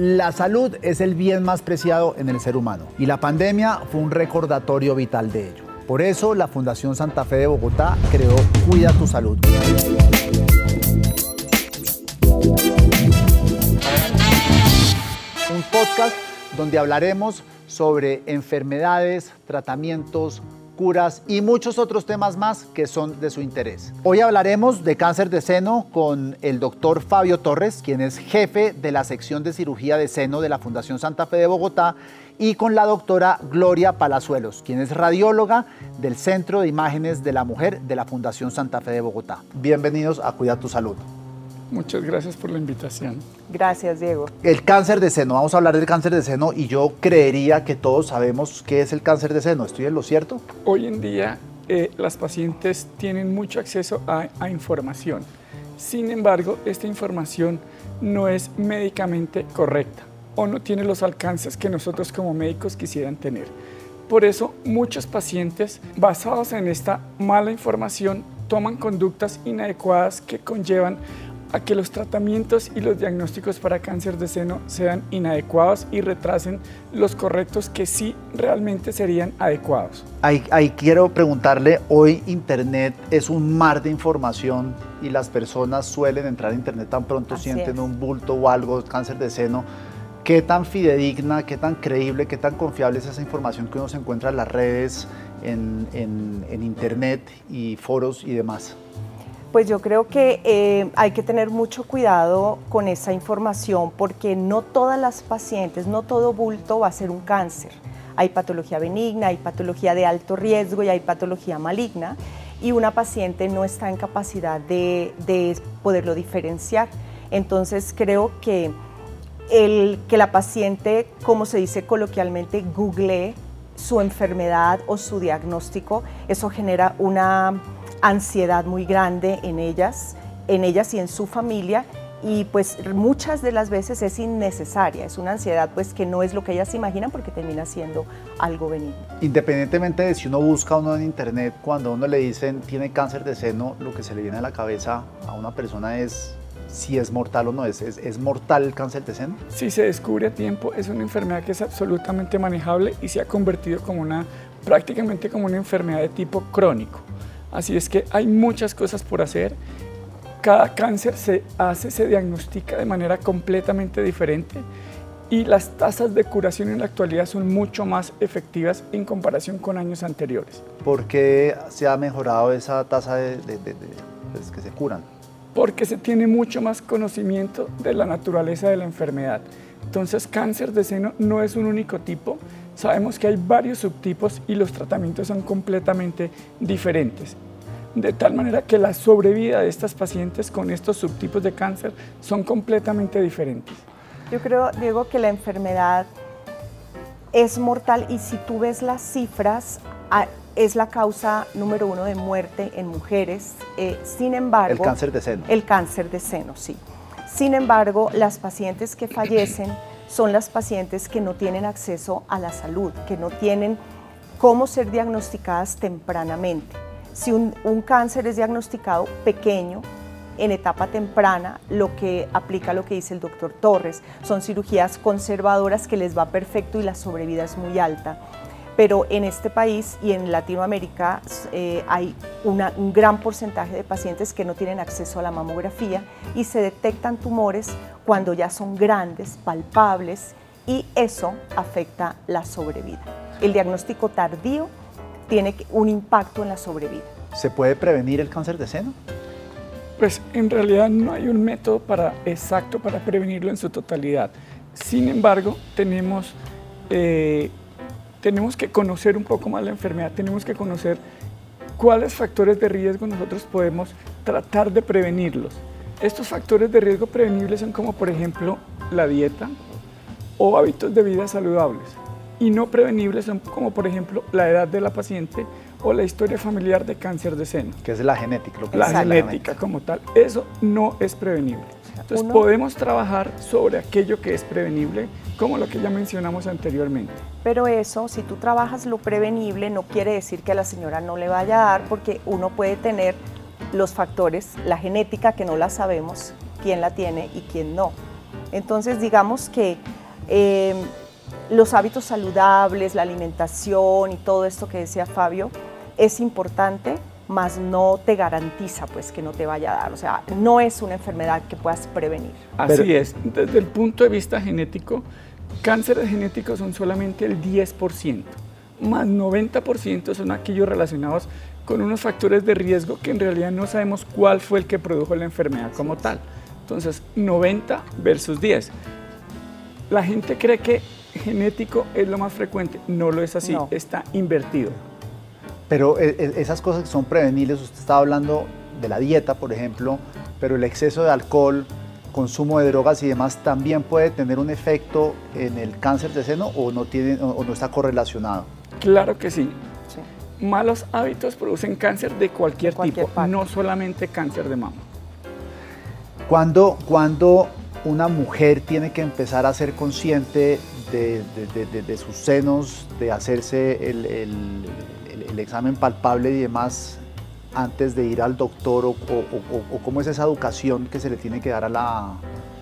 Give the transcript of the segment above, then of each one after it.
La salud es el bien más preciado en el ser humano y la pandemia fue un recordatorio vital de ello. Por eso la Fundación Santa Fe de Bogotá creó Cuida tu Salud. Un podcast donde hablaremos sobre enfermedades, tratamientos, curas y muchos otros temas más que son de su interés. Hoy hablaremos de cáncer de seno con el doctor Fabio Torres, quien es jefe de la sección de cirugía de seno de la Fundación Santa Fe de Bogotá, y con la doctora Gloria Palazuelos, quien es radióloga del Centro de Imágenes de la Mujer de la Fundación Santa Fe de Bogotá. Bienvenidos a Cuida tu Salud. Muchas gracias por la invitación. Gracias, Diego. El cáncer de seno, vamos a hablar del cáncer de seno y yo creería que todos sabemos qué es el cáncer de seno. ¿Estoy en lo cierto? Hoy en día eh, las pacientes tienen mucho acceso a, a información. Sin embargo, esta información no es médicamente correcta o no tiene los alcances que nosotros como médicos quisieran tener. Por eso muchos pacientes, basados en esta mala información, toman conductas inadecuadas que conllevan a que los tratamientos y los diagnósticos para cáncer de seno sean inadecuados y retrasen los correctos que sí realmente serían adecuados. Ahí, ahí, quiero preguntarle, hoy Internet es un mar de información y las personas suelen entrar a Internet tan pronto Así sienten es. un bulto o algo, cáncer de seno. ¿Qué tan fidedigna, qué tan creíble, qué tan confiable es esa información que uno se encuentra en las redes, en, en- en Internet y foros y demás? Pues yo creo que eh, hay que tener mucho cuidado con esa información porque no todas las pacientes, no todo bulto va a ser un cáncer. Hay patología benigna, hay patología de alto riesgo y hay patología maligna y una paciente no está en capacidad de, de poderlo diferenciar. Entonces creo que el que la paciente, como se dice coloquialmente, googlee su enfermedad o su diagnóstico, eso genera una ansiedad muy grande en ellas, en ellas y en su familia y pues muchas de las veces es innecesaria, es una ansiedad pues que no es lo que ellas imaginan porque termina siendo algo benigno. Independientemente de si uno busca o no en Internet, cuando a uno le dicen tiene cáncer de seno, lo que se le viene a la cabeza a una persona es si es mortal o no. ¿Es, es, es mortal el cáncer de seno? Si se descubre a tiempo, es una enfermedad que es absolutamente manejable y se ha convertido como una, prácticamente como una enfermedad de tipo crónico. Así es que hay muchas cosas por hacer. Cada cáncer se hace, se diagnostica de manera completamente diferente y las tasas de curación en la actualidad son mucho más efectivas en comparación con años anteriores. ¿Por qué se ha mejorado esa tasa de, de- de- de- pues, que se curan? porque se tiene mucho más conocimiento de la naturaleza de la enfermedad. Entonces, cáncer de seno no es un único tipo, sabemos que hay varios subtipos y los tratamientos son completamente diferentes. De tal manera que la sobrevida de estas pacientes con estos subtipos de cáncer son completamente diferentes. Yo creo, Diego, que la enfermedad es mortal y si tú ves las cifras, es la causa número uno de muerte en mujeres. Eh, sin embargo, El cáncer de seno. El cáncer de seno, sí. Sin embargo, las pacientes que fallecen son las pacientes que no tienen acceso a la salud, que no tienen cómo ser diagnosticadas tempranamente. Si un, cáncer es diagnosticado pequeño, en etapa temprana, lo que aplica lo que dice el doctor Torres, son cirugías conservadoras que les va perfecto y la sobrevida es muy alta pero en este país y en Latinoamérica eh, hay una- un gran porcentaje de pacientes que no tienen acceso a la mamografía y se detectan tumores cuando ya son grandes, palpables y eso afecta la sobrevida. El diagnóstico tardío tiene un impacto en la sobrevida. ¿Se puede prevenir el cáncer de seno? Pues en realidad no hay un método para, exacto para prevenirlo en su totalidad. Sin embargo, tenemos, eh, tenemos que conocer un poco más la enfermedad, tenemos que conocer cuáles factores de riesgo nosotros podemos tratar de prevenirlos. Estos factores de riesgo prevenibles son como por ejemplo la dieta o hábitos de vida saludables. Y no prevenibles son como por ejemplo la edad de la paciente o la historia familiar de cáncer de seno Que es la genética. Lo que la dice genética como tal. Eso no es prevenible. Entonces Uno- podemos trabajar sobre aquello que es prevenible, como lo que ya mencionamos anteriormente. Pero eso, si tú trabajas lo prevenible, no quiere decir que a la señora no le vaya a dar, porque uno puede tener los factores, la genética que no la sabemos, quién la tiene y quién no. Entonces, digamos que eh, los hábitos saludables, la alimentación y todo esto que decía Fabio es importante, mas no te garantiza pues que no te vaya a dar. O sea, no es una enfermedad que puedas prevenir. Así es. Desde el punto de vista genético, cánceres genéticos son solamente el 10%, más 90% son aquellos relacionados con unos factores de riesgo que en realidad no sabemos cuál fue el que produjo la enfermedad como tal. Entonces, 90 versus 10. La gente cree que genético es lo más frecuente. No lo es así, está invertido. Pero eh, eh, esas cosas que son prevenibles, usted estaba hablando de la dieta, por ejemplo, pero el exceso de alcohol, consumo de drogas y demás también puede tener un efecto en el cáncer de seno o no, tiene, o no está correlacionado. Claro que sí. Malos hábitos producen cáncer de cualquier, tipo, no solamente cáncer de mama. Cuando, cuando una mujer tiene que empezar a ser consciente de, sus senos, de hacerse el, examen palpable y demás antes de ir al doctor o, cómo es esa educación que se le tiene que dar a la,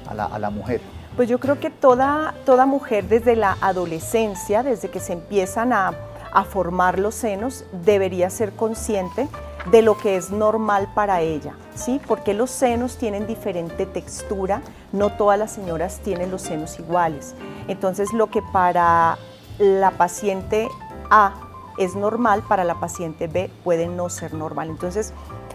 a la, mujer? Pues yo creo que toda, toda mujer desde la adolescencia, desde que se empiezan a, a formar los senos, debería ser consciente de lo que es normal para ella, ¿sí? Porque los senos tienen diferente textura, no todas las señoras tienen los senos iguales. Entonces, lo que para la paciente A es normal, para la paciente B puede no ser normal. Entonces,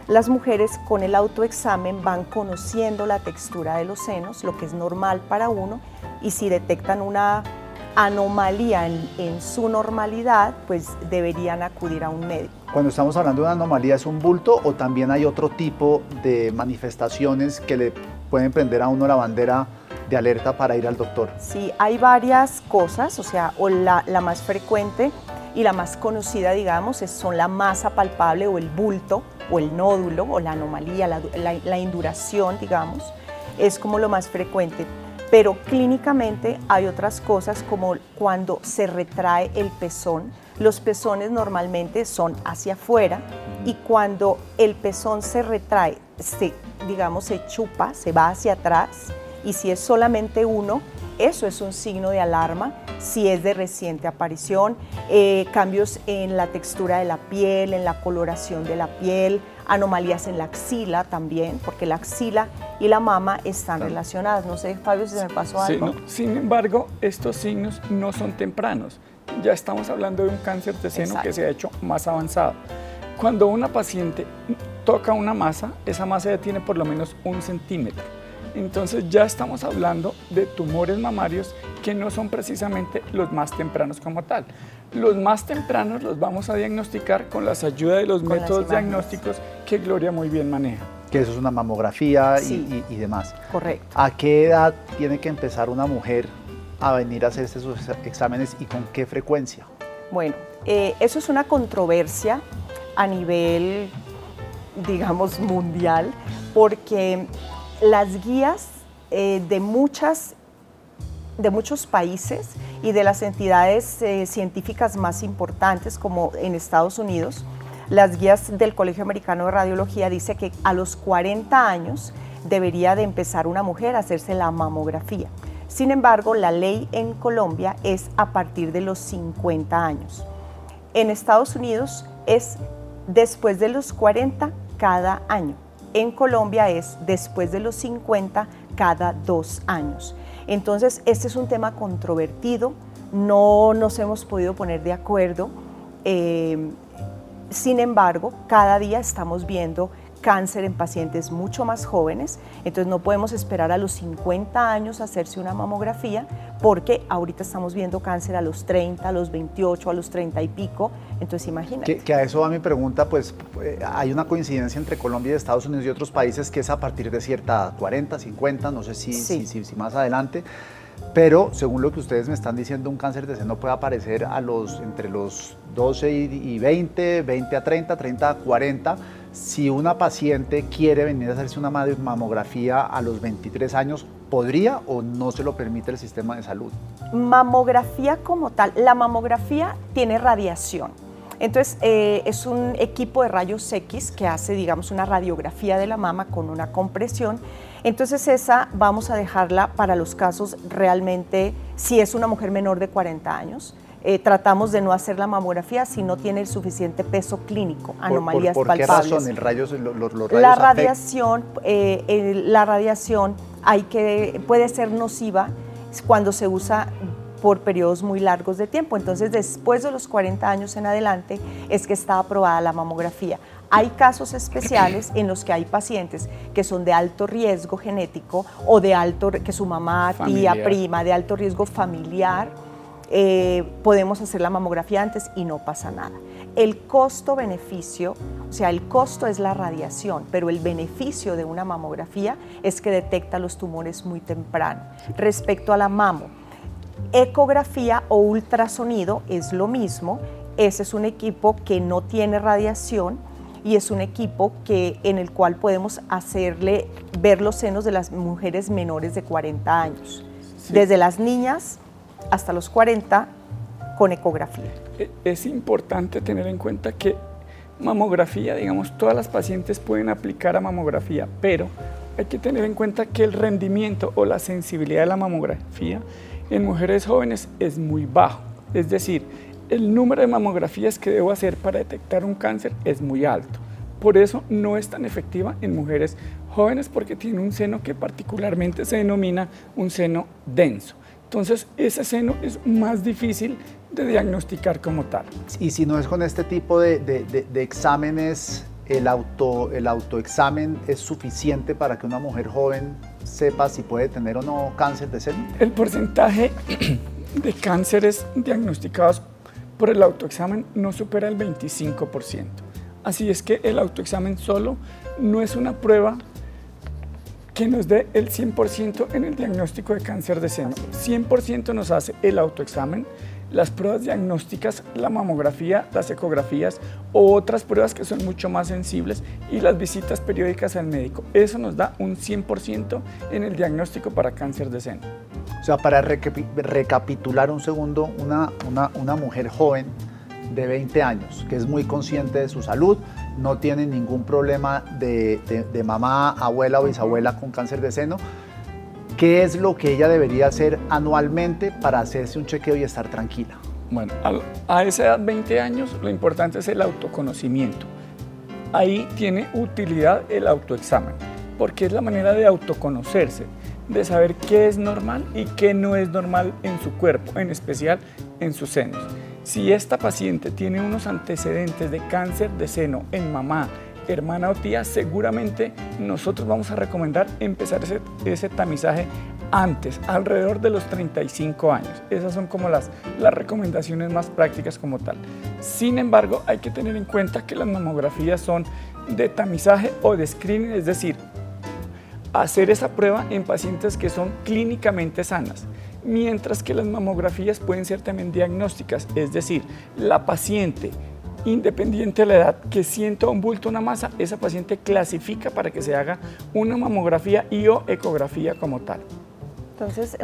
las mujeres con el autoexamen van conociendo la textura de los senos, lo que es normal para uno, y si detectan una anomalía en, su normalidad, pues deberían acudir a un médico. Cuando estamos hablando de una anomalía, ¿es un bulto o también hay otro tipo de manifestaciones que le pueden prender a uno la bandera de alerta para ir al doctor? Sí, hay varias cosas, o sea, o la, más frecuente y la más conocida, digamos, es, son la masa palpable o el bulto o el nódulo o la anomalía, la, la induración, digamos, es como lo más frecuente pero clínicamente hay otras cosas como cuando se retrae el pezón. Los pezones normalmente son hacia afuera y cuando el pezón se retrae, se, digamos, se chupa, se va hacia atrás y si es solamente uno, eso es un signo de alarma si es de reciente aparición, eh, cambios en la textura de la piel, en la coloración de la piel, anomalías en la axila también, porque la axila y la mama están relacionadas. No sé, Fabio, si se me pasó algo. Sin embargo, estos signos no son tempranos. Ya estamos hablando de un cáncer de seno que se ha hecho más avanzado. Cuando una paciente toca una masa, esa masa ya tiene por lo menos un centímetro. Entonces ya estamos hablando de tumores mamarios que no son precisamente los más tempranos como tal. Los más tempranos los vamos a diagnosticar con las ayudas de los métodos diagnósticos que Gloria muy bien maneja. Que eso es una mamografía y, demás. Correcto. ¿A qué edad tiene que empezar una mujer a venir a hacerse sus exámenes y con qué frecuencia? Bueno, eh, eso es una controversia a nivel, digamos, mundial, porque las guías eh, de muchas de muchos países y de las entidades eh, científicas más importantes, como en Estados Unidos, las guías del Colegio Americano de Radiología dice que a los 40 años debería de empezar una mujer a hacerse la mamografía. Sin embargo, la ley en Colombia es a partir de los 50 años. En Estados Unidos es después de los 40 cada año. En Colombia es después de los 50 cada dos años. Entonces, este es un tema controvertido, no nos hemos podido poner de acuerdo. Eh, sin embargo, cada día estamos viendo cáncer en pacientes mucho más jóvenes, entonces no podemos esperar a los 50 años hacerse una mamografía porque ahorita estamos viendo cáncer a los 30, a los 28, a los 30 y pico, entonces imagínate. Que, a eso va mi pregunta, pues eh, hay una coincidencia entre Colombia y Estados Unidos y otros países que es a partir de cierta 40, 50, no sé si, si, si más adelante. Pero según lo que ustedes me están diciendo, un cáncer de seno puede aparecer a los, entre los 12 y 20, 20 a 30, 30 a 40. Si una paciente quiere venir a hacerse una mamografía a los 23 años, ¿podría o no se lo permite el sistema de salud? Mamografía como tal, la mamografía tiene radiación. Entonces, eh, es un equipo de rayos X que hace, digamos, una radiografía de la mama con una compresión Entonces esa vamos a dejarla para los casos realmente, si es una mujer menor de 40 años, eh, tratamos de no hacer la mamografía si no tiene el suficiente peso clínico, anomalías por, por, qué palpables. razón el rayos, los, los rayos la radiación, eh, el, la radiación hay que, puede ser nociva cuando se usa por periodos muy largos de tiempo. Entonces, después de los 40 años en adelante es que está aprobada la mamografía. Hay casos especiales en los que hay pacientes que son de alto riesgo genético o de alto, que su mamá, Familiar. tía, prima, de alto riesgo familiar, eh, podemos hacer la mamografía antes y no pasa nada. El costo-beneficio, o sea, el costo es la radiación, pero el beneficio de una mamografía es que detecta los tumores muy temprano. Respecto a la mamo, ecografía o ultrasonido es lo mismo. Ese es un equipo que no tiene radiación y es un equipo que, en el cual podemos hacerle ver los senos de las mujeres menores de 40 años, Sí. desde las niñas hasta los 40 con ecografía. E- Es importante tener en cuenta que mamografía, digamos, todas las pacientes pueden aplicar a mamografía, pero hay que tener en cuenta que el rendimiento o la sensibilidad de la mamografía en mujeres jóvenes es muy bajo. Es decir, el número de mamografías que debo hacer para detectar un cáncer es muy alto. Por eso no es tan efectiva en mujeres jóvenes porque tiene un seno que particularmente se denomina un seno denso. Entonces, ese seno es más difícil de diagnosticar como tal. Y si no es con este tipo de, de- de- de exámenes, el, auto, el autoexamen es suficiente para que una mujer joven sepa si puede tener o no cáncer de seno. El porcentaje de cánceres diagnosticados por el autoexamen no supera el 25%. Así es que el autoexamen solo no es una prueba que nos dé el 100% en el diagnóstico de cáncer de seno. 100% nos hace el autoexamen, las pruebas diagnósticas, la mamografía, las ecografías o otras pruebas que son mucho más sensibles y las visitas periódicas al médico. Eso nos da un 100% en el diagnóstico para cáncer de seno. O sea, para recapi- recapitular un segundo, una, una, una mujer joven de 20 años que es muy consciente de su salud, no tiene ningún problema de, de- de mamá, abuela o bisabuela con cáncer de seno, ¿qué es lo que ella debería hacer anualmente para hacerse un chequeo y estar tranquila? Bueno, al- a esa edad, 20 años, lo importante es el autoconocimiento. Ahí tiene utilidad el autoexamen, porque es la manera de autoconocerse, de saber qué es normal y qué no es normal en su cuerpo, en especial en sus senos. Si esta paciente tiene unos antecedentes de cáncer de seno en mamá, hermana o tía, seguramente nosotros vamos a recomendar empezar ese, ese tamizaje antes, alrededor de los 35 años. Esas son como las, las recomendaciones más prácticas como tal. Sin embargo, hay que tener en cuenta que las mamografías son de tamizaje o de screening, es decir, hacer esa prueba en pacientes que son clínicamente sanas, mientras que las mamografías pueden ser también diagnósticas, es decir, la paciente independiente de la edad que sienta un bulto, una masa, esa paciente clasifica para que se haga una mamografía y o ecografía como tal. Entonces,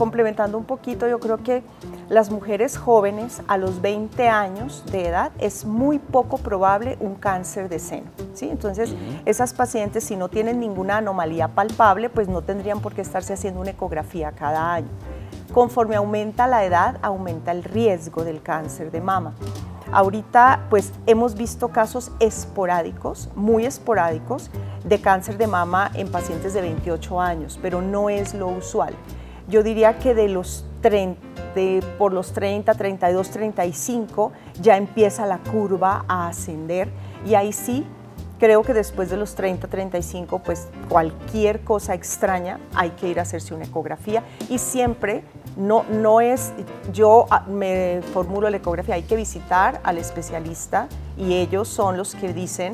complementando un poquito, yo creo que las mujeres jóvenes a los 20 años de edad es muy poco probable un cáncer de seno. ¿sí? Entonces, esas pacientes, si no tienen ninguna anomalía palpable, pues no tendrían por qué estarse haciendo una ecografía cada año. Conforme aumenta la edad, aumenta el riesgo del cáncer de mama. Ahorita, pues hemos visto casos esporádicos, muy esporádicos, de cáncer de mama en pacientes de 28 años, pero no es lo usual. Yo diría que de los 30, de- por los 30, 32, 35 ya empieza la curva a ascender y ahí sí creo que después de los 30, 35, pues cualquier cosa extraña hay que ir a hacerse una ecografía y siempre no, no es, yo ah, me formulo la ecografía, hay que visitar al especialista y ellos son los que dicen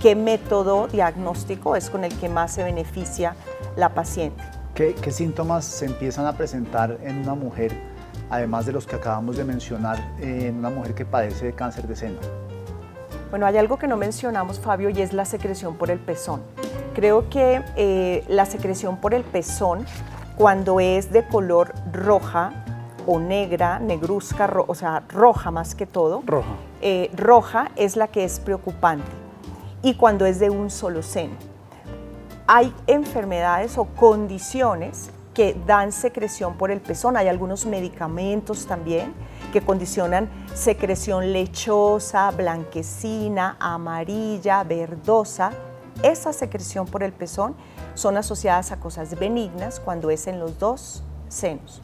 qué método diagnóstico es con el que más se beneficia la paciente. ¿Qué, qué síntomas se empiezan a presentar en una mujer, además de los que acabamos de mencionar, en una mujer que padece de cáncer de seno? Bueno, hay algo que no mencionamos, Fabio, y es la secreción por el pezón. Creo que eh, la secreción por el pezón, cuando es de color roja o negra, negruzca, ro- o sea, roja más que todo, Roja. eh, roja es la que es preocupante. Y cuando es de un solo seno. Hay enfermedades o condiciones que dan secreción por el pezón. Hay algunos medicamentos también que condicionan secreción lechosa, blanquecina, amarilla, verdosa. Esa secreción por el pezón son asociadas a cosas benignas cuando es en los dos senos,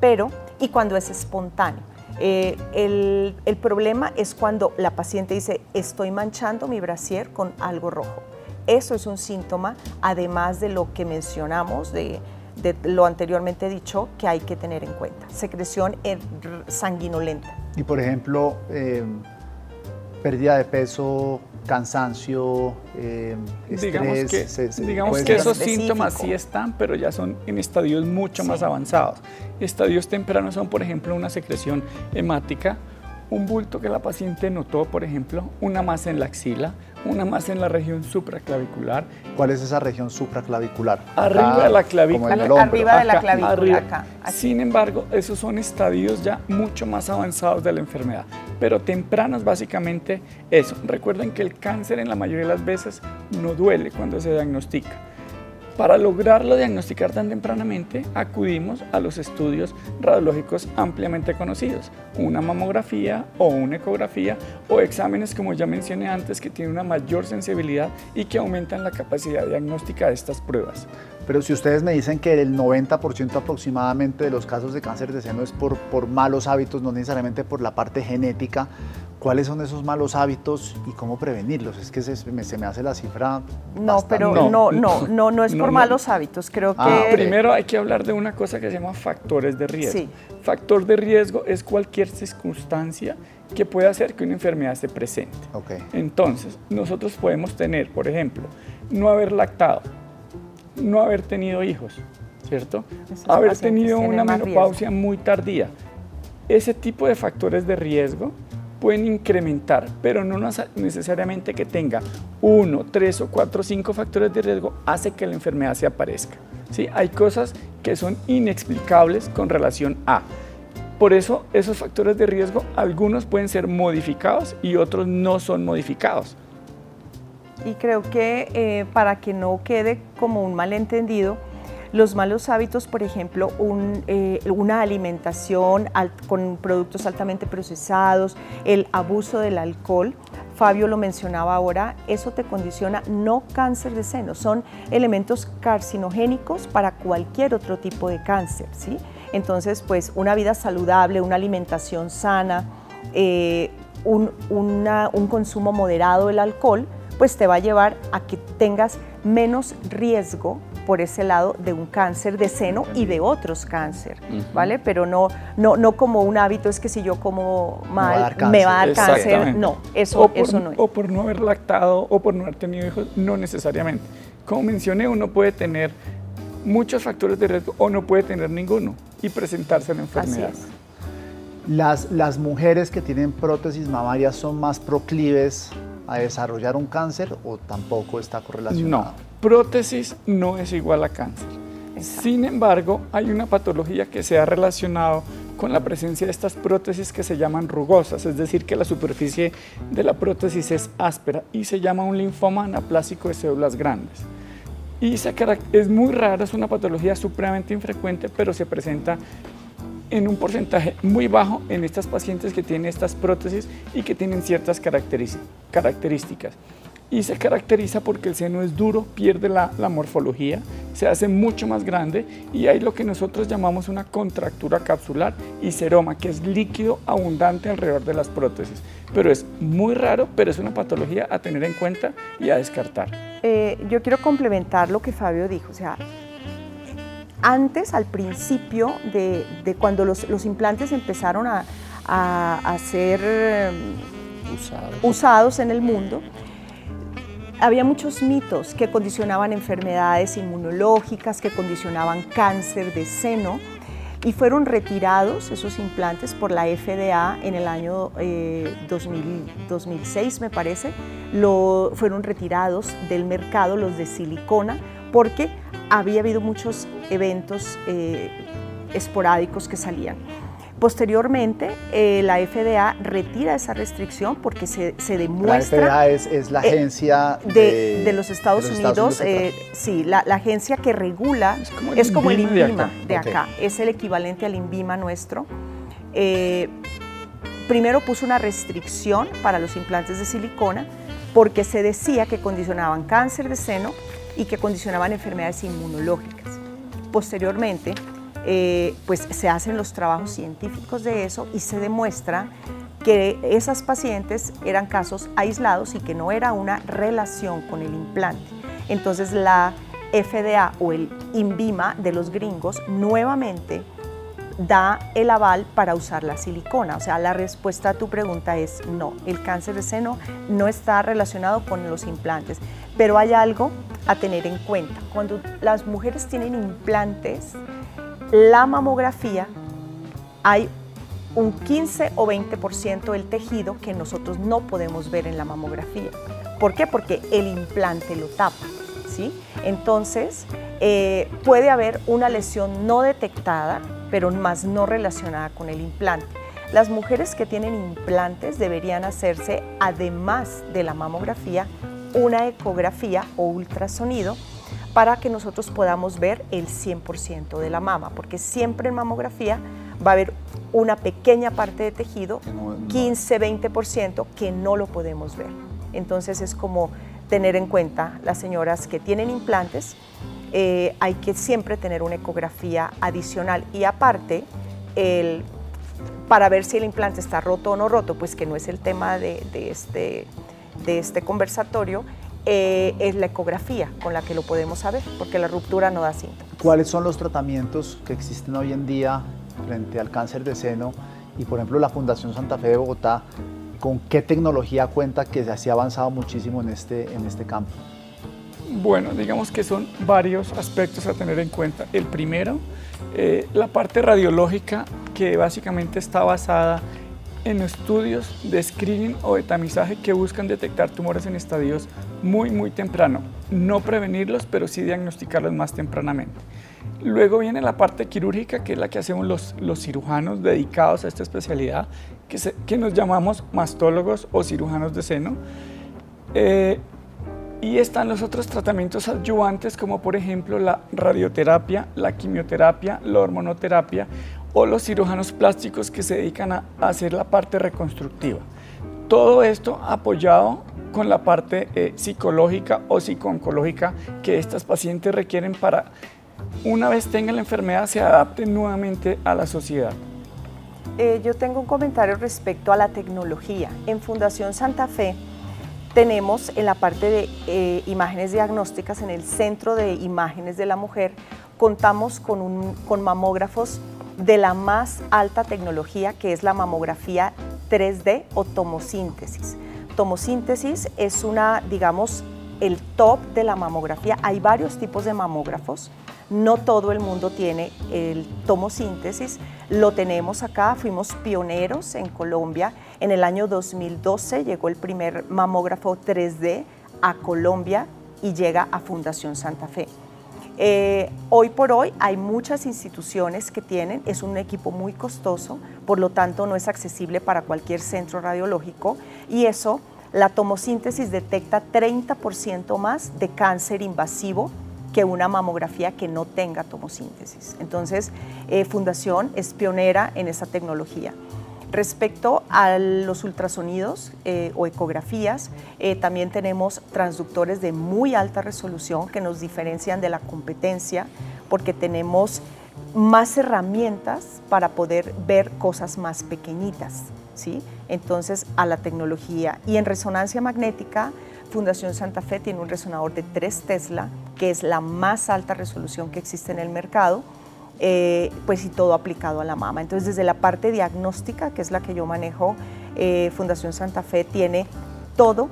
pero y cuando es espontáneo. Eh, el, el problema es cuando la paciente dice, estoy manchando mi brasier con algo rojo. Eso es un síntoma, además de lo que mencionamos, de de lo anteriormente dicho que hay que tener en cuenta. Secreción sanguinolenta. Y por ejemplo, em, pérdida de peso, cansancio, eh, digamos que, digamos que esos síntomas sí están, pero ya son en estadios mucho más avanzados. Estadios tempranos son, por ejemplo, una secreción hemática, un bulto que la paciente notó, por ejemplo, una masa en la axila, una más en la región supraclavicular. ¿Cuál es esa región supraclavicular? Arriba de la clavícula. Arriba de la clavícula, acá. Sin embargo, esos son estadios ya mucho más avanzados de la enfermedad, pero tempranos básicamente eso. Recuerden que el cáncer en la mayoría de las veces no duele cuando se diagnostica para lograrlo diagnosticar tan tempranamente, acudimos a los estudios radiológicos ampliamente conocidos, una mamografía o una ecografía o exámenes como ya mencioné antes que tienen una mayor sensibilidad y que aumentan la capacidad diagnóstica de estas pruebas. Pero si ustedes me dicen que el 90% aproximadamente de los casos de cáncer de seno es por, por malos hábitos, no necesariamente por la parte genética, ¿cuáles son esos malos hábitos y cómo prevenirlos? Es que se, me, hace la cifra. No, pero no, no, no, no, es por malos hábitos. Creo ah, que. Primero hay que hablar de una cosa que se llama factores de riesgo. Sí. Factor de riesgo es cualquier circunstancia que pueda hacer que una enfermedad se presente. Okay. Entonces, nosotros podemos tener, por ejemplo, no haber lactado no haber tenido hijos, ¿cierto? haber tenido una menopausia muy tardía. Ese tipo de factores de riesgo pueden incrementar, pero no necesariamente que tenga uno, tres o cuatro, cinco factores de riesgo hace que la enfermedad se aparezca. ¿sí? Hay cosas que son inexplicables con relación a. Por eso esos factores de riesgo, algunos pueden ser modificados y otros no son modificados. Y creo que eh, para que no quede como un malentendido, los malos hábitos, por ejemplo, eh, una alimentación con productos altamente procesados, el abuso del alcohol, Fabio lo mencionaba ahora, eso te condiciona no cáncer de seno, son elementos carcinogénicos para cualquier otro tipo de cáncer, ¿sí? Entonces, pues una vida saludable, una alimentación sana, eh, un, un consumo moderado del alcohol, pues te va a llevar a que tengas menos riesgo por ese lado de un cáncer de seno y de otros cáncer, ¿vale? Pero no, no, no como un hábito es que si yo como mal me va a dar cáncer, no, eso, eso no es. O por no haber lactado o por no haber tenido hijos, no necesariamente. Como mencioné, uno puede tener muchos factores de riesgo o no puede tener ninguno y presentarse a la enfermedad. Las, las mujeres que tienen prótesis mamarias son más proclives a desarrollar un cáncer o tampoco está correlacionado? No, prótesis no es igual a cáncer. Sin embargo, hay una patología que se ha relacionado con la presencia de estas prótesis que se llaman rugosas, es decir, que la superficie de la prótesis es áspera y se llama un linfoma anaplásico de células grandes. Y es muy rara, es una patología supremamente infrecuente, pero se presenta en un porcentaje muy bajo en estas pacientes que tienen estas prótesis y que tienen ciertas características. Y se caracteriza porque el seno es duro, pierde la, morfología, se hace mucho más grande y hay lo que nosotros llamamos una contractura capsular y seroma, que es líquido abundante alrededor de las prótesis. Pero es muy raro, pero es una patología a tener en cuenta y a descartar. Eh, yo quiero complementar lo que Fabio dijo, o sea, antes, al principio de, cuando los, implantes empezaron a, ser em, usados. en el mundo, había muchos mitos que condicionaban enfermedades inmunológicas, que condicionaban cáncer de seno y fueron retirados esos implantes por la FDA en el año 2006, eh, me parece. Lo, fueron retirados del mercado los de silicona porque había habido muchos eventos eh, esporádicos que salían. Posteriormente, eh, la FDA retira esa restricción porque se, demuestra... La FDA es, la eh, agencia de, los Estados Unidos, eh, sí, la, agencia que regula, es como el, INVIMA, de acá, es el equivalente al INVIMA nuestro. primero puso una restricción para los implantes de silicona porque se decía que condicionaban cáncer de seno y que condicionaban enfermedades inmunológicas. Posteriormente, eh, pues se hacen los trabajos científicos de eso y se demuestra que esas pacientes eran casos aislados y que no era una relación con el implante. Entonces la FDA o el INVIMA de los gringos nuevamente da el aval para usar la silicona. O sea, la respuesta a tu pregunta es no, el cáncer de seno no está relacionado con los implantes, pero hay algo a tener en cuenta. Cuando las mujeres tienen implantes, la mamografía hay un 15 o 20% del tejido que nosotros no podemos ver en la mamografía. ¿Por qué? Porque el implante lo tapa. ¿sí? Entonces, eh, puede haber una lesión no detectada, pero más no relacionada con el implante. Las mujeres que tienen implantes deberían hacerse, además de la mamografía, una ecografía o ultrasonido para que nosotros podamos ver el 100% de la mama, porque siempre en mamografía va a haber una pequeña parte de tejido, 15-20%, que no lo podemos ver. Entonces es como tener en cuenta las señoras que tienen implantes, eh, hay que siempre tener una ecografía adicional y aparte, para ver si el implante está roto o no roto, pues que no es el tema de, este, este conversatorio, eh, es la ecografía con la que lo podemos saber, porque la ruptura no da síntomas. ¿Cuáles son los tratamientos que existen hoy en día frente al cáncer de seno? Y por ejemplo, la Fundación Santa Fe de Bogotá, ¿con qué tecnología cuenta que se ha avanzado muchísimo en este, en este campo? Bueno, digamos que son varios aspectos a tener en cuenta. El primero, eh, la parte radiológica, que básicamente está basada en estudios de screening o de tamizaje que buscan detectar tumores en estadios muy, muy temprano. No prevenirlos, pero sí diagnosticarlos más tempranamente. Luego viene la parte quirúrgica, que es la que hacemos los, los cirujanos dedicados a esta especialidad, que, que nos llamamos mastólogos o cirujanos de seno. Eh, y están los otros tratamientos adyuvantes, como por ejemplo la radioterapia, la quimioterapia, la hormonoterapia o los cirujanos plásticos que se dedican a hacer la parte reconstructiva. Todo esto apoyado con la parte eh, psicológica o psicooncológica que estas pacientes requieren para, una vez tengan la enfermedad, se adapten nuevamente a la sociedad. Eh, yo tengo un comentario respecto a la tecnología. En Fundación Santa Fe tenemos en la parte de eh, imágenes diagnósticas, en el centro de imágenes de la mujer, contamos con, con mamógrafos de la más alta tecnología que es la mamografía 3D o tomosíntesis. Tomosíntesis es una, digamos, el top de la mamografía. Hay varios tipos de mamógrafos. No todo el mundo tiene el tomosíntesis. Lo tenemos acá. Fuimos pioneros en Colombia. En el año 2012 llegó el primer mamógrafo 3D a Colombia y llega a Fundación Santa Fe. Eh, hoy por hoy hay muchas instituciones que tienen, es un equipo muy costoso, por lo tanto no es accesible para cualquier centro radiológico y eso, la tomosíntesis detecta 30% más de cáncer invasivo que una mamografía que no tenga tomosíntesis. Entonces, eh, Fundación es pionera en esa tecnología. Respecto a los ultrasonidos eh, o ecografías, eh, también tenemos transductores de muy alta resolución que nos diferencian de la competencia porque tenemos más herramientas para poder ver cosas más pequeñitas. ¿sí? Entonces, a la tecnología. Y en resonancia magnética, Fundación Santa Fe tiene un resonador de 3 Tesla, que es la más alta resolución que existe en el mercado eh, pues y todo aplicado a la mama. Entonces desde la parte diagnóstica, que es la que yo manejo, eh, Fundación Santa Fe tiene todo,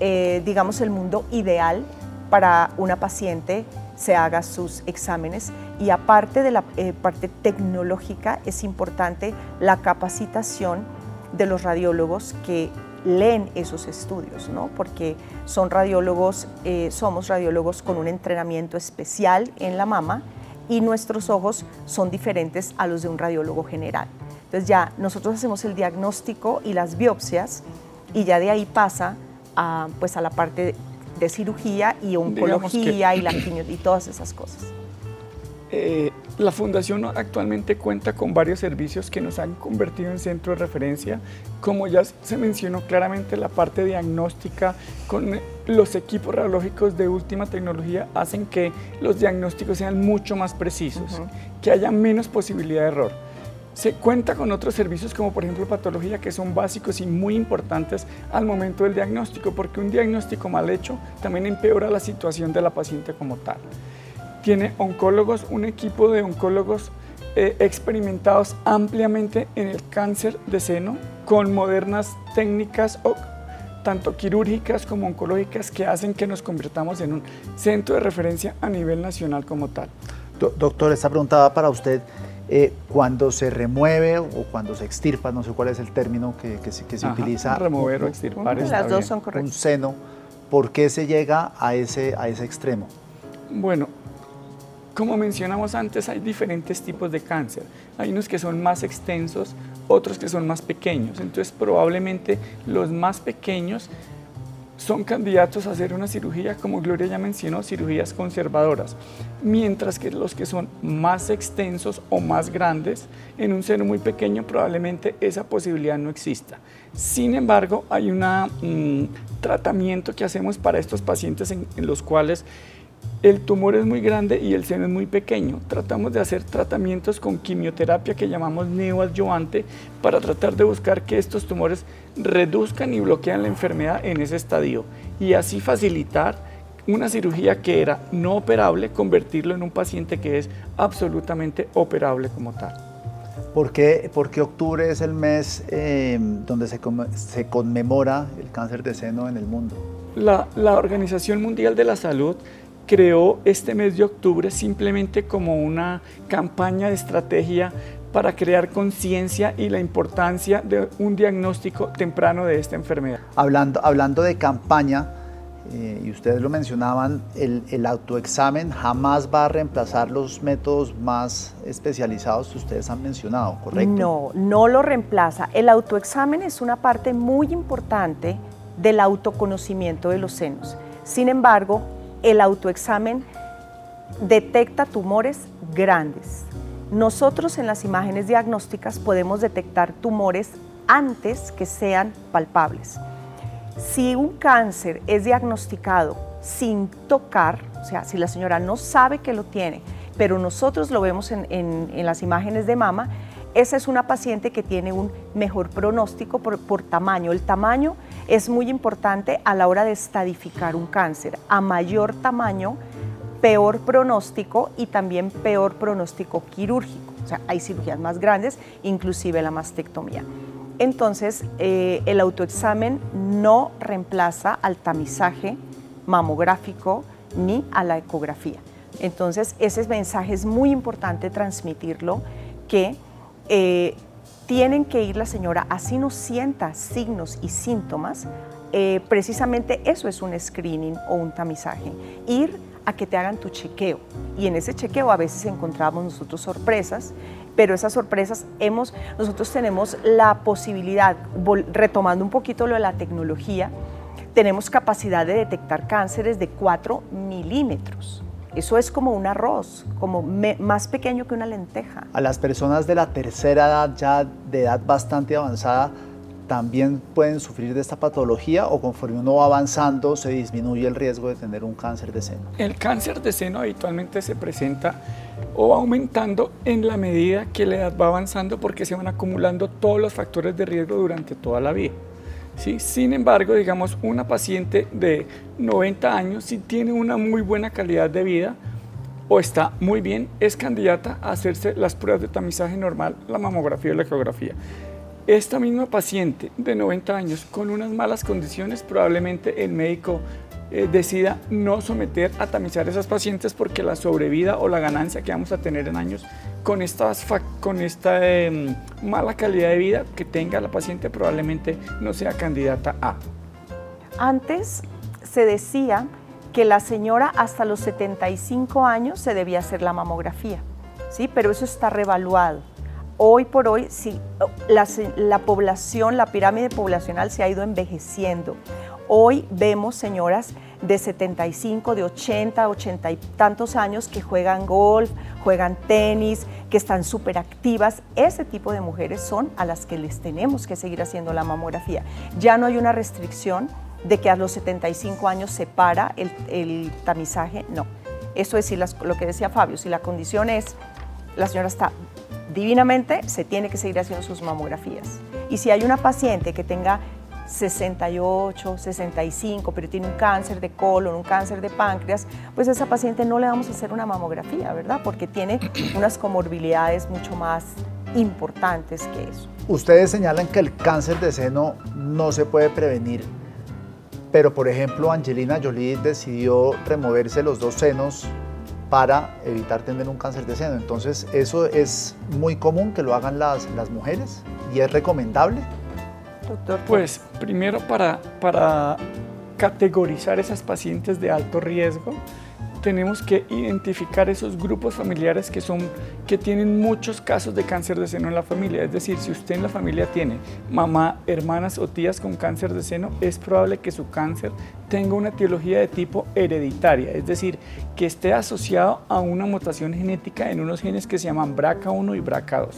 eh, digamos, el mundo ideal para una paciente se haga sus exámenes y aparte de la parte tecnológica es importante la capacitación de los radiólogos que leen esos estudios, ¿no? porque son radiólogos, somos radiólogos con un entrenamiento especial en la mama y nuestros ojos son diferentes a los de un radiólogo general. Entonces ya nosotros hacemos el diagnóstico y las biopsias y ya de ahí pasa a, pues a la parte de cirugía y oncología y la y todas esas cosas. Eh, la Fundación actualmente cuenta con varios servicios que nos han convertido en centro de referencia, como ya se mencionó claramente la parte diagnóstica con los equipos radiológicos de última tecnología hacen que los diagnósticos sean mucho más precisos, que haya menos posibilidad de error. Se cuenta con otros servicios como por ejemplo patología que son básicos y muy importantes al momento del diagnóstico, porque un diagnóstico mal hecho también empeora la situación de la paciente como tal tiene oncólogos, un equipo de oncólogos eh, experimentados ampliamente en el cáncer de seno con modernas técnicas tanto quirúrgicas como oncológicas que hacen que nos convirtamos en un centro de referencia a nivel nacional como tal. doctor, esta pregunta va para usted. Eh, cuando se remueve o cuando se extirpa, no sé cuál es el término que, se, utiliza. Remover o extirpar. Las dos son correctas. Un seno, ¿por qué se llega a ese, a ese extremo? Bueno, como mencionamos antes, hay diferentes tipos de cáncer. Hay unos que son más extensos, otros que son más pequeños. Entonces, probablemente los más pequeños son candidatos a hacer una cirugía, como Gloria ya mencionó, cirugías conservadoras, mientras que los que son más extensos o más grandes, en un seno muy pequeño probablemente esa posibilidad no exista. Sin embargo, hay un mm, tratamiento que hacemos para estos pacientes en los cuales el tumor es muy grande y el seno es muy pequeño. Tratamos de hacer tratamientos con quimioterapia que llamamos neoadyuvante para tratar de buscar que estos tumores reduzcan y bloquean la enfermedad en ese estadio y así facilitar una cirugía que era no operable, convertirlo en un paciente que es absolutamente operable como tal. ¿Por qué, octubre es el mes eh, donde se, conmemora el cáncer de seno en el mundo? la Organización Mundial de la Salud creó este mes de octubre simplemente como una campaña de estrategia para crear conciencia y la importancia de un diagnóstico temprano de esta enfermedad. Hablando, hablando de campaña, eh, y ustedes lo mencionaban, el, el, autoexamen jamás va a reemplazar los métodos más especializados que ustedes han mencionado, ¿correcto? No, no lo reemplaza. El autoexamen es una parte muy importante del autoconocimiento de los senos. Sin embargo, el autoexamen detecta tumores grandes. Nosotros en las imágenes diagnósticas podemos detectar tumores antes que sean palpables. Si un cáncer es diagnosticado sin tocar, o sea, si la señora no sabe que lo tiene, pero nosotros lo vemos en, las imágenes de mama, esa es una paciente que tiene un mejor pronóstico por, tamaño. El tamaño es muy importante a la hora de estadificar un cáncer. A mayor tamaño, peor pronóstico y también peor pronóstico quirúrgico. O sea, hay cirugías más grandes, inclusive la mastectomía. Entonces, eh, el autoexamen no reemplaza al tamizaje mamográfico ni a la ecografía. Entonces, ese mensaje es muy importante transmitirlo, que eh, tienen que ir la señora, así no sienta signos y síntomas, eh, precisamente eso es un screening o un tamizaje. Ir a que te hagan tu chequeo. Y en ese chequeo a veces encontramos nosotros sorpresas, pero esas sorpresas hemos, nosotros tenemos la posibilidad, retomando un poquito lo de la tecnología, tenemos capacidad de detectar cánceres de 4 milímetros. Eso es como un arroz, como más pequeño que una lenteja. A las personas de la tercera edad, ya de edad bastante avanzada, también pueden sufrir de esta patología o conforme uno va avanzando se disminuye el riesgo de tener un cáncer de seno? El cáncer de seno habitualmente se presenta o va aumentando en la medida que la edad va avanzando porque se van acumulando todos los factores de riesgo durante toda la vida. Sin embargo, digamos, una paciente de 90 años, si tiene una muy buena calidad de vida o está muy bien, es candidata a hacerse las pruebas de tamizaje normal, la mamografía y la ecografía. Esta misma paciente de 90 años con unas malas condiciones, probablemente el médico eh, decida no someter a tamizar a esas pacientes porque la sobrevida o la ganancia que vamos a tener en años con, estas, con esta em, mala calidad de vida que tenga la paciente probablemente no sea candidata a. Antes se decía que la señora hasta los 75 años se debía hacer la mamografía, ¿sí? pero eso está revaluado. hoy por hoy, sí, la, la población, la pirámide poblacional se ha ido envejeciendo. Hoy vemos señoras de 75, de 80, 80 y tantos años que juegan golf, juegan tenis, que están súper activas. Ese tipo de mujeres son a las que les tenemos que seguir haciendo la mamografía. Ya no hay una restricción de que a los 75 años se para el, tamizaje, no. Eso es si lo que decía Fabio, si la condición es, la señora está divinamente, se tiene que seguir haciendo sus mamografías. Y si hay una paciente que tenga 68, 65, pero tiene un cáncer de colon, un cáncer de páncreas, pues a esa paciente no le vamos a hacer una mamografía, ¿verdad? Porque tiene unas comorbilidades mucho más importantes que eso. Ustedes señalan que el cáncer de seno no se puede prevenir, pero por ejemplo Angelina Jolie decidió removerse los dos senos para evitar tener un cáncer de seno. Entonces, ¿eso es muy común que lo hagan las, las mujeres y es recomendable? Pues primero para, para categorizar esas pacientes de alto riesgo, tenemos que identificar esos grupos familiares que, son, que tienen muchos casos de cáncer de seno en la familia. Es decir, si usted en la familia tiene mamá, hermanas o tías con cáncer de seno, es probable que su cáncer tenga una etiología de tipo hereditaria, es decir, que esté asociado a una mutación genética en unos genes que se llaman BRCA1 y BRCA2.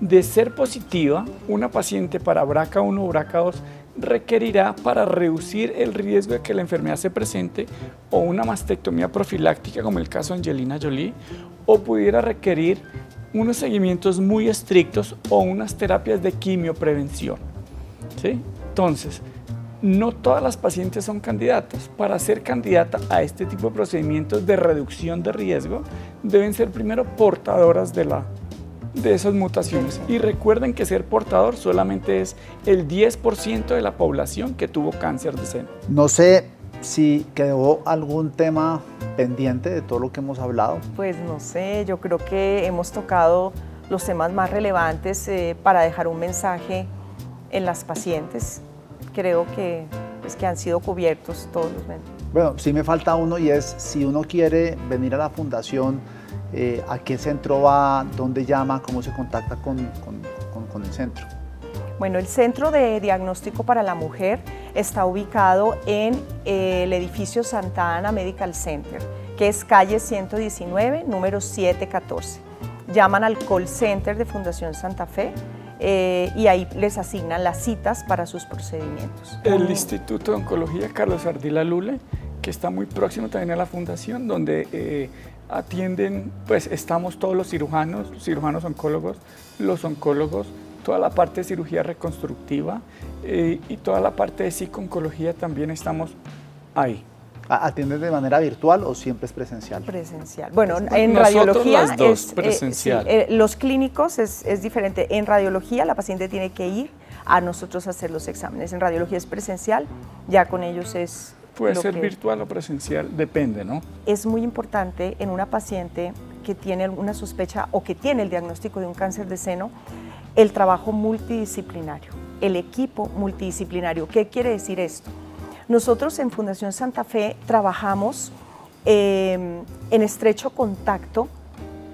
De ser positiva, una paciente para BRCA1 o BRCA2 requerirá para reducir el riesgo de que la enfermedad se presente o una mastectomía profiláctica como el caso de Angelina Jolie o pudiera requerir unos seguimientos muy estrictos o unas terapias de quimioprevención. ¿sí? Entonces, no todas las pacientes son candidatas. Para ser candidata a este tipo de procedimientos de reducción de riesgo, deben ser primero portadoras de la de esas mutaciones. Y recuerden que ser portador solamente es el 10% de la población que tuvo cáncer de seno. No sé si quedó algún tema pendiente de todo lo que hemos hablado. Pues no sé, yo creo que hemos tocado los temas más relevantes eh, para dejar un mensaje en las pacientes. Creo que, pues, que han sido cubiertos todos los Bueno, sí me falta uno y es si uno quiere venir a la fundación eh, a qué centro va, dónde llama, cómo se contacta con, el centro. Bueno, el Centro de Diagnóstico para la Mujer está ubicado en eh, el edificio Santa Ana Medical Center, que es calle 119, número 714. Llaman al call center de Fundación Santa Fe eh, y ahí les asignan las citas para sus procedimientos. El Instituto de Oncología Carlos Ardila Lule, que está muy próximo también a la fundación, donde atienden, pues estamos todos los cirujanos, cirujanos oncólogos, los oncólogos, toda la parte de cirugía reconstructiva eh, y toda la parte de psiconcología también estamos ahí. ¿Atienden de manera virtual o siempre es presencial? Presencial. Bueno, en radiología es eh, presencial. Eh, los clínicos es, es, diferente. En radiología la paciente tiene que ir a nosotros a hacer los exámenes. En radiología es presencial, ya con ellos es Puede ser virtual o presencial, depende, ¿no? Es muy importante en una paciente que tiene alguna sospecha o que tiene el diagnóstico de un cáncer de seno, el trabajo multidisciplinario, el equipo multidisciplinario. ¿Qué quiere decir esto? Nosotros en Fundación Santa Fe trabajamos em, en estrecho contacto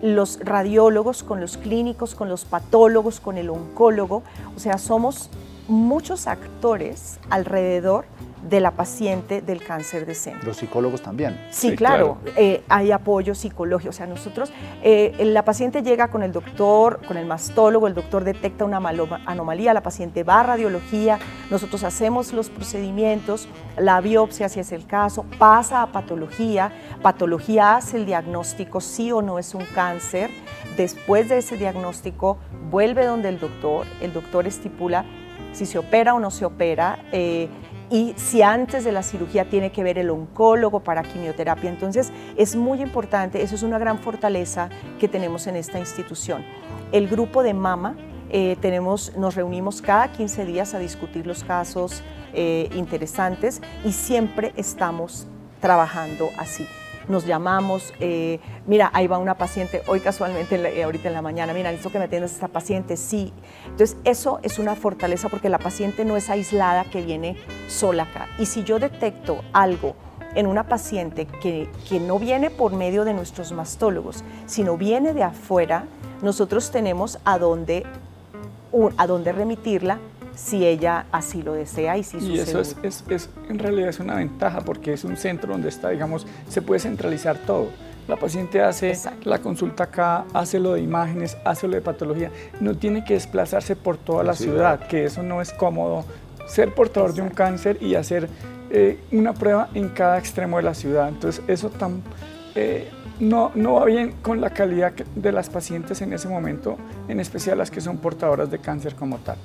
los radiólogos con los clínicos, con los patólogos, con el oncólogo, o sea, somos muchos actores alrededor de la paciente del cáncer de seno. Los psicólogos también. Sí, claro, eh, hay apoyo psicológico. O sea, nosotros, eh, la paciente llega con el doctor, con el mastólogo, el doctor detecta una anomalía, la paciente va a radiología, nosotros hacemos los procedimientos, la biopsia si es el caso, pasa a patología, patología hace el diagnóstico sí o no es un cáncer, después de ese diagnóstico vuelve donde el doctor, el doctor estipula si se opera o no se opera. Eh, y si antes de la cirugía tiene que ver el oncólogo para quimioterapia. Entonces es muy importante, eso es una gran fortaleza que tenemos en esta institución. El grupo de mama, eh, tenemos, nos reunimos cada 15 días a discutir los casos eh, interesantes y siempre estamos trabajando así nos llamamos, eh, mira, ahí va una paciente, hoy casualmente, eh, ahorita en la mañana, mira, necesito que me atiendas a esta paciente, sí. Entonces, eso es una fortaleza porque la paciente no es aislada que viene sola acá. Y si yo detecto algo en una paciente que, que no viene por medio de nuestros mastólogos, sino viene de afuera, nosotros tenemos a dónde, a dónde remitirla si ella así lo desea y si Y eso es, es, es, en realidad es una ventaja porque es un centro donde está, digamos, se puede centralizar todo. La paciente hace la consulta acá, hace lo de imágenes, hace lo de patología. No tiene que desplazarse por toda la ciudad, que eso no es cómodo. Ser portador de un cáncer y hacer eh, una prueba en cada extremo de la ciudad. Entonces, eso tan, eh, no, no va bien con la calidad de las pacientes en ese momento, en especial las que son portadoras de cáncer como tal.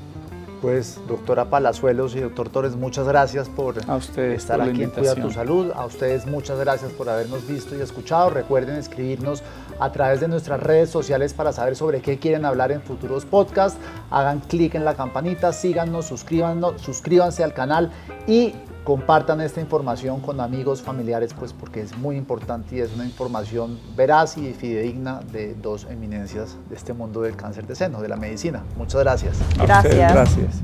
Pues, doctora Palazuelos y doctor Torres, muchas gracias por estar aquí en Cuida tu Salud. A ustedes muchas gracias por habernos visto y escuchado. Recuerden escribirnos a través de nuestras redes sociales para saber sobre qué quieren hablar en futuros podcasts. Hagan clic en la campanita, síganos, suscríbanos, suscríbanse al canal y compartan esta información con amigos, familiares, pues porque es muy importante y es una información veraz y fidedigna de dos eminencias de este mundo del cáncer de seno, de la medicina. Muchas gracias. Gracias. gracias.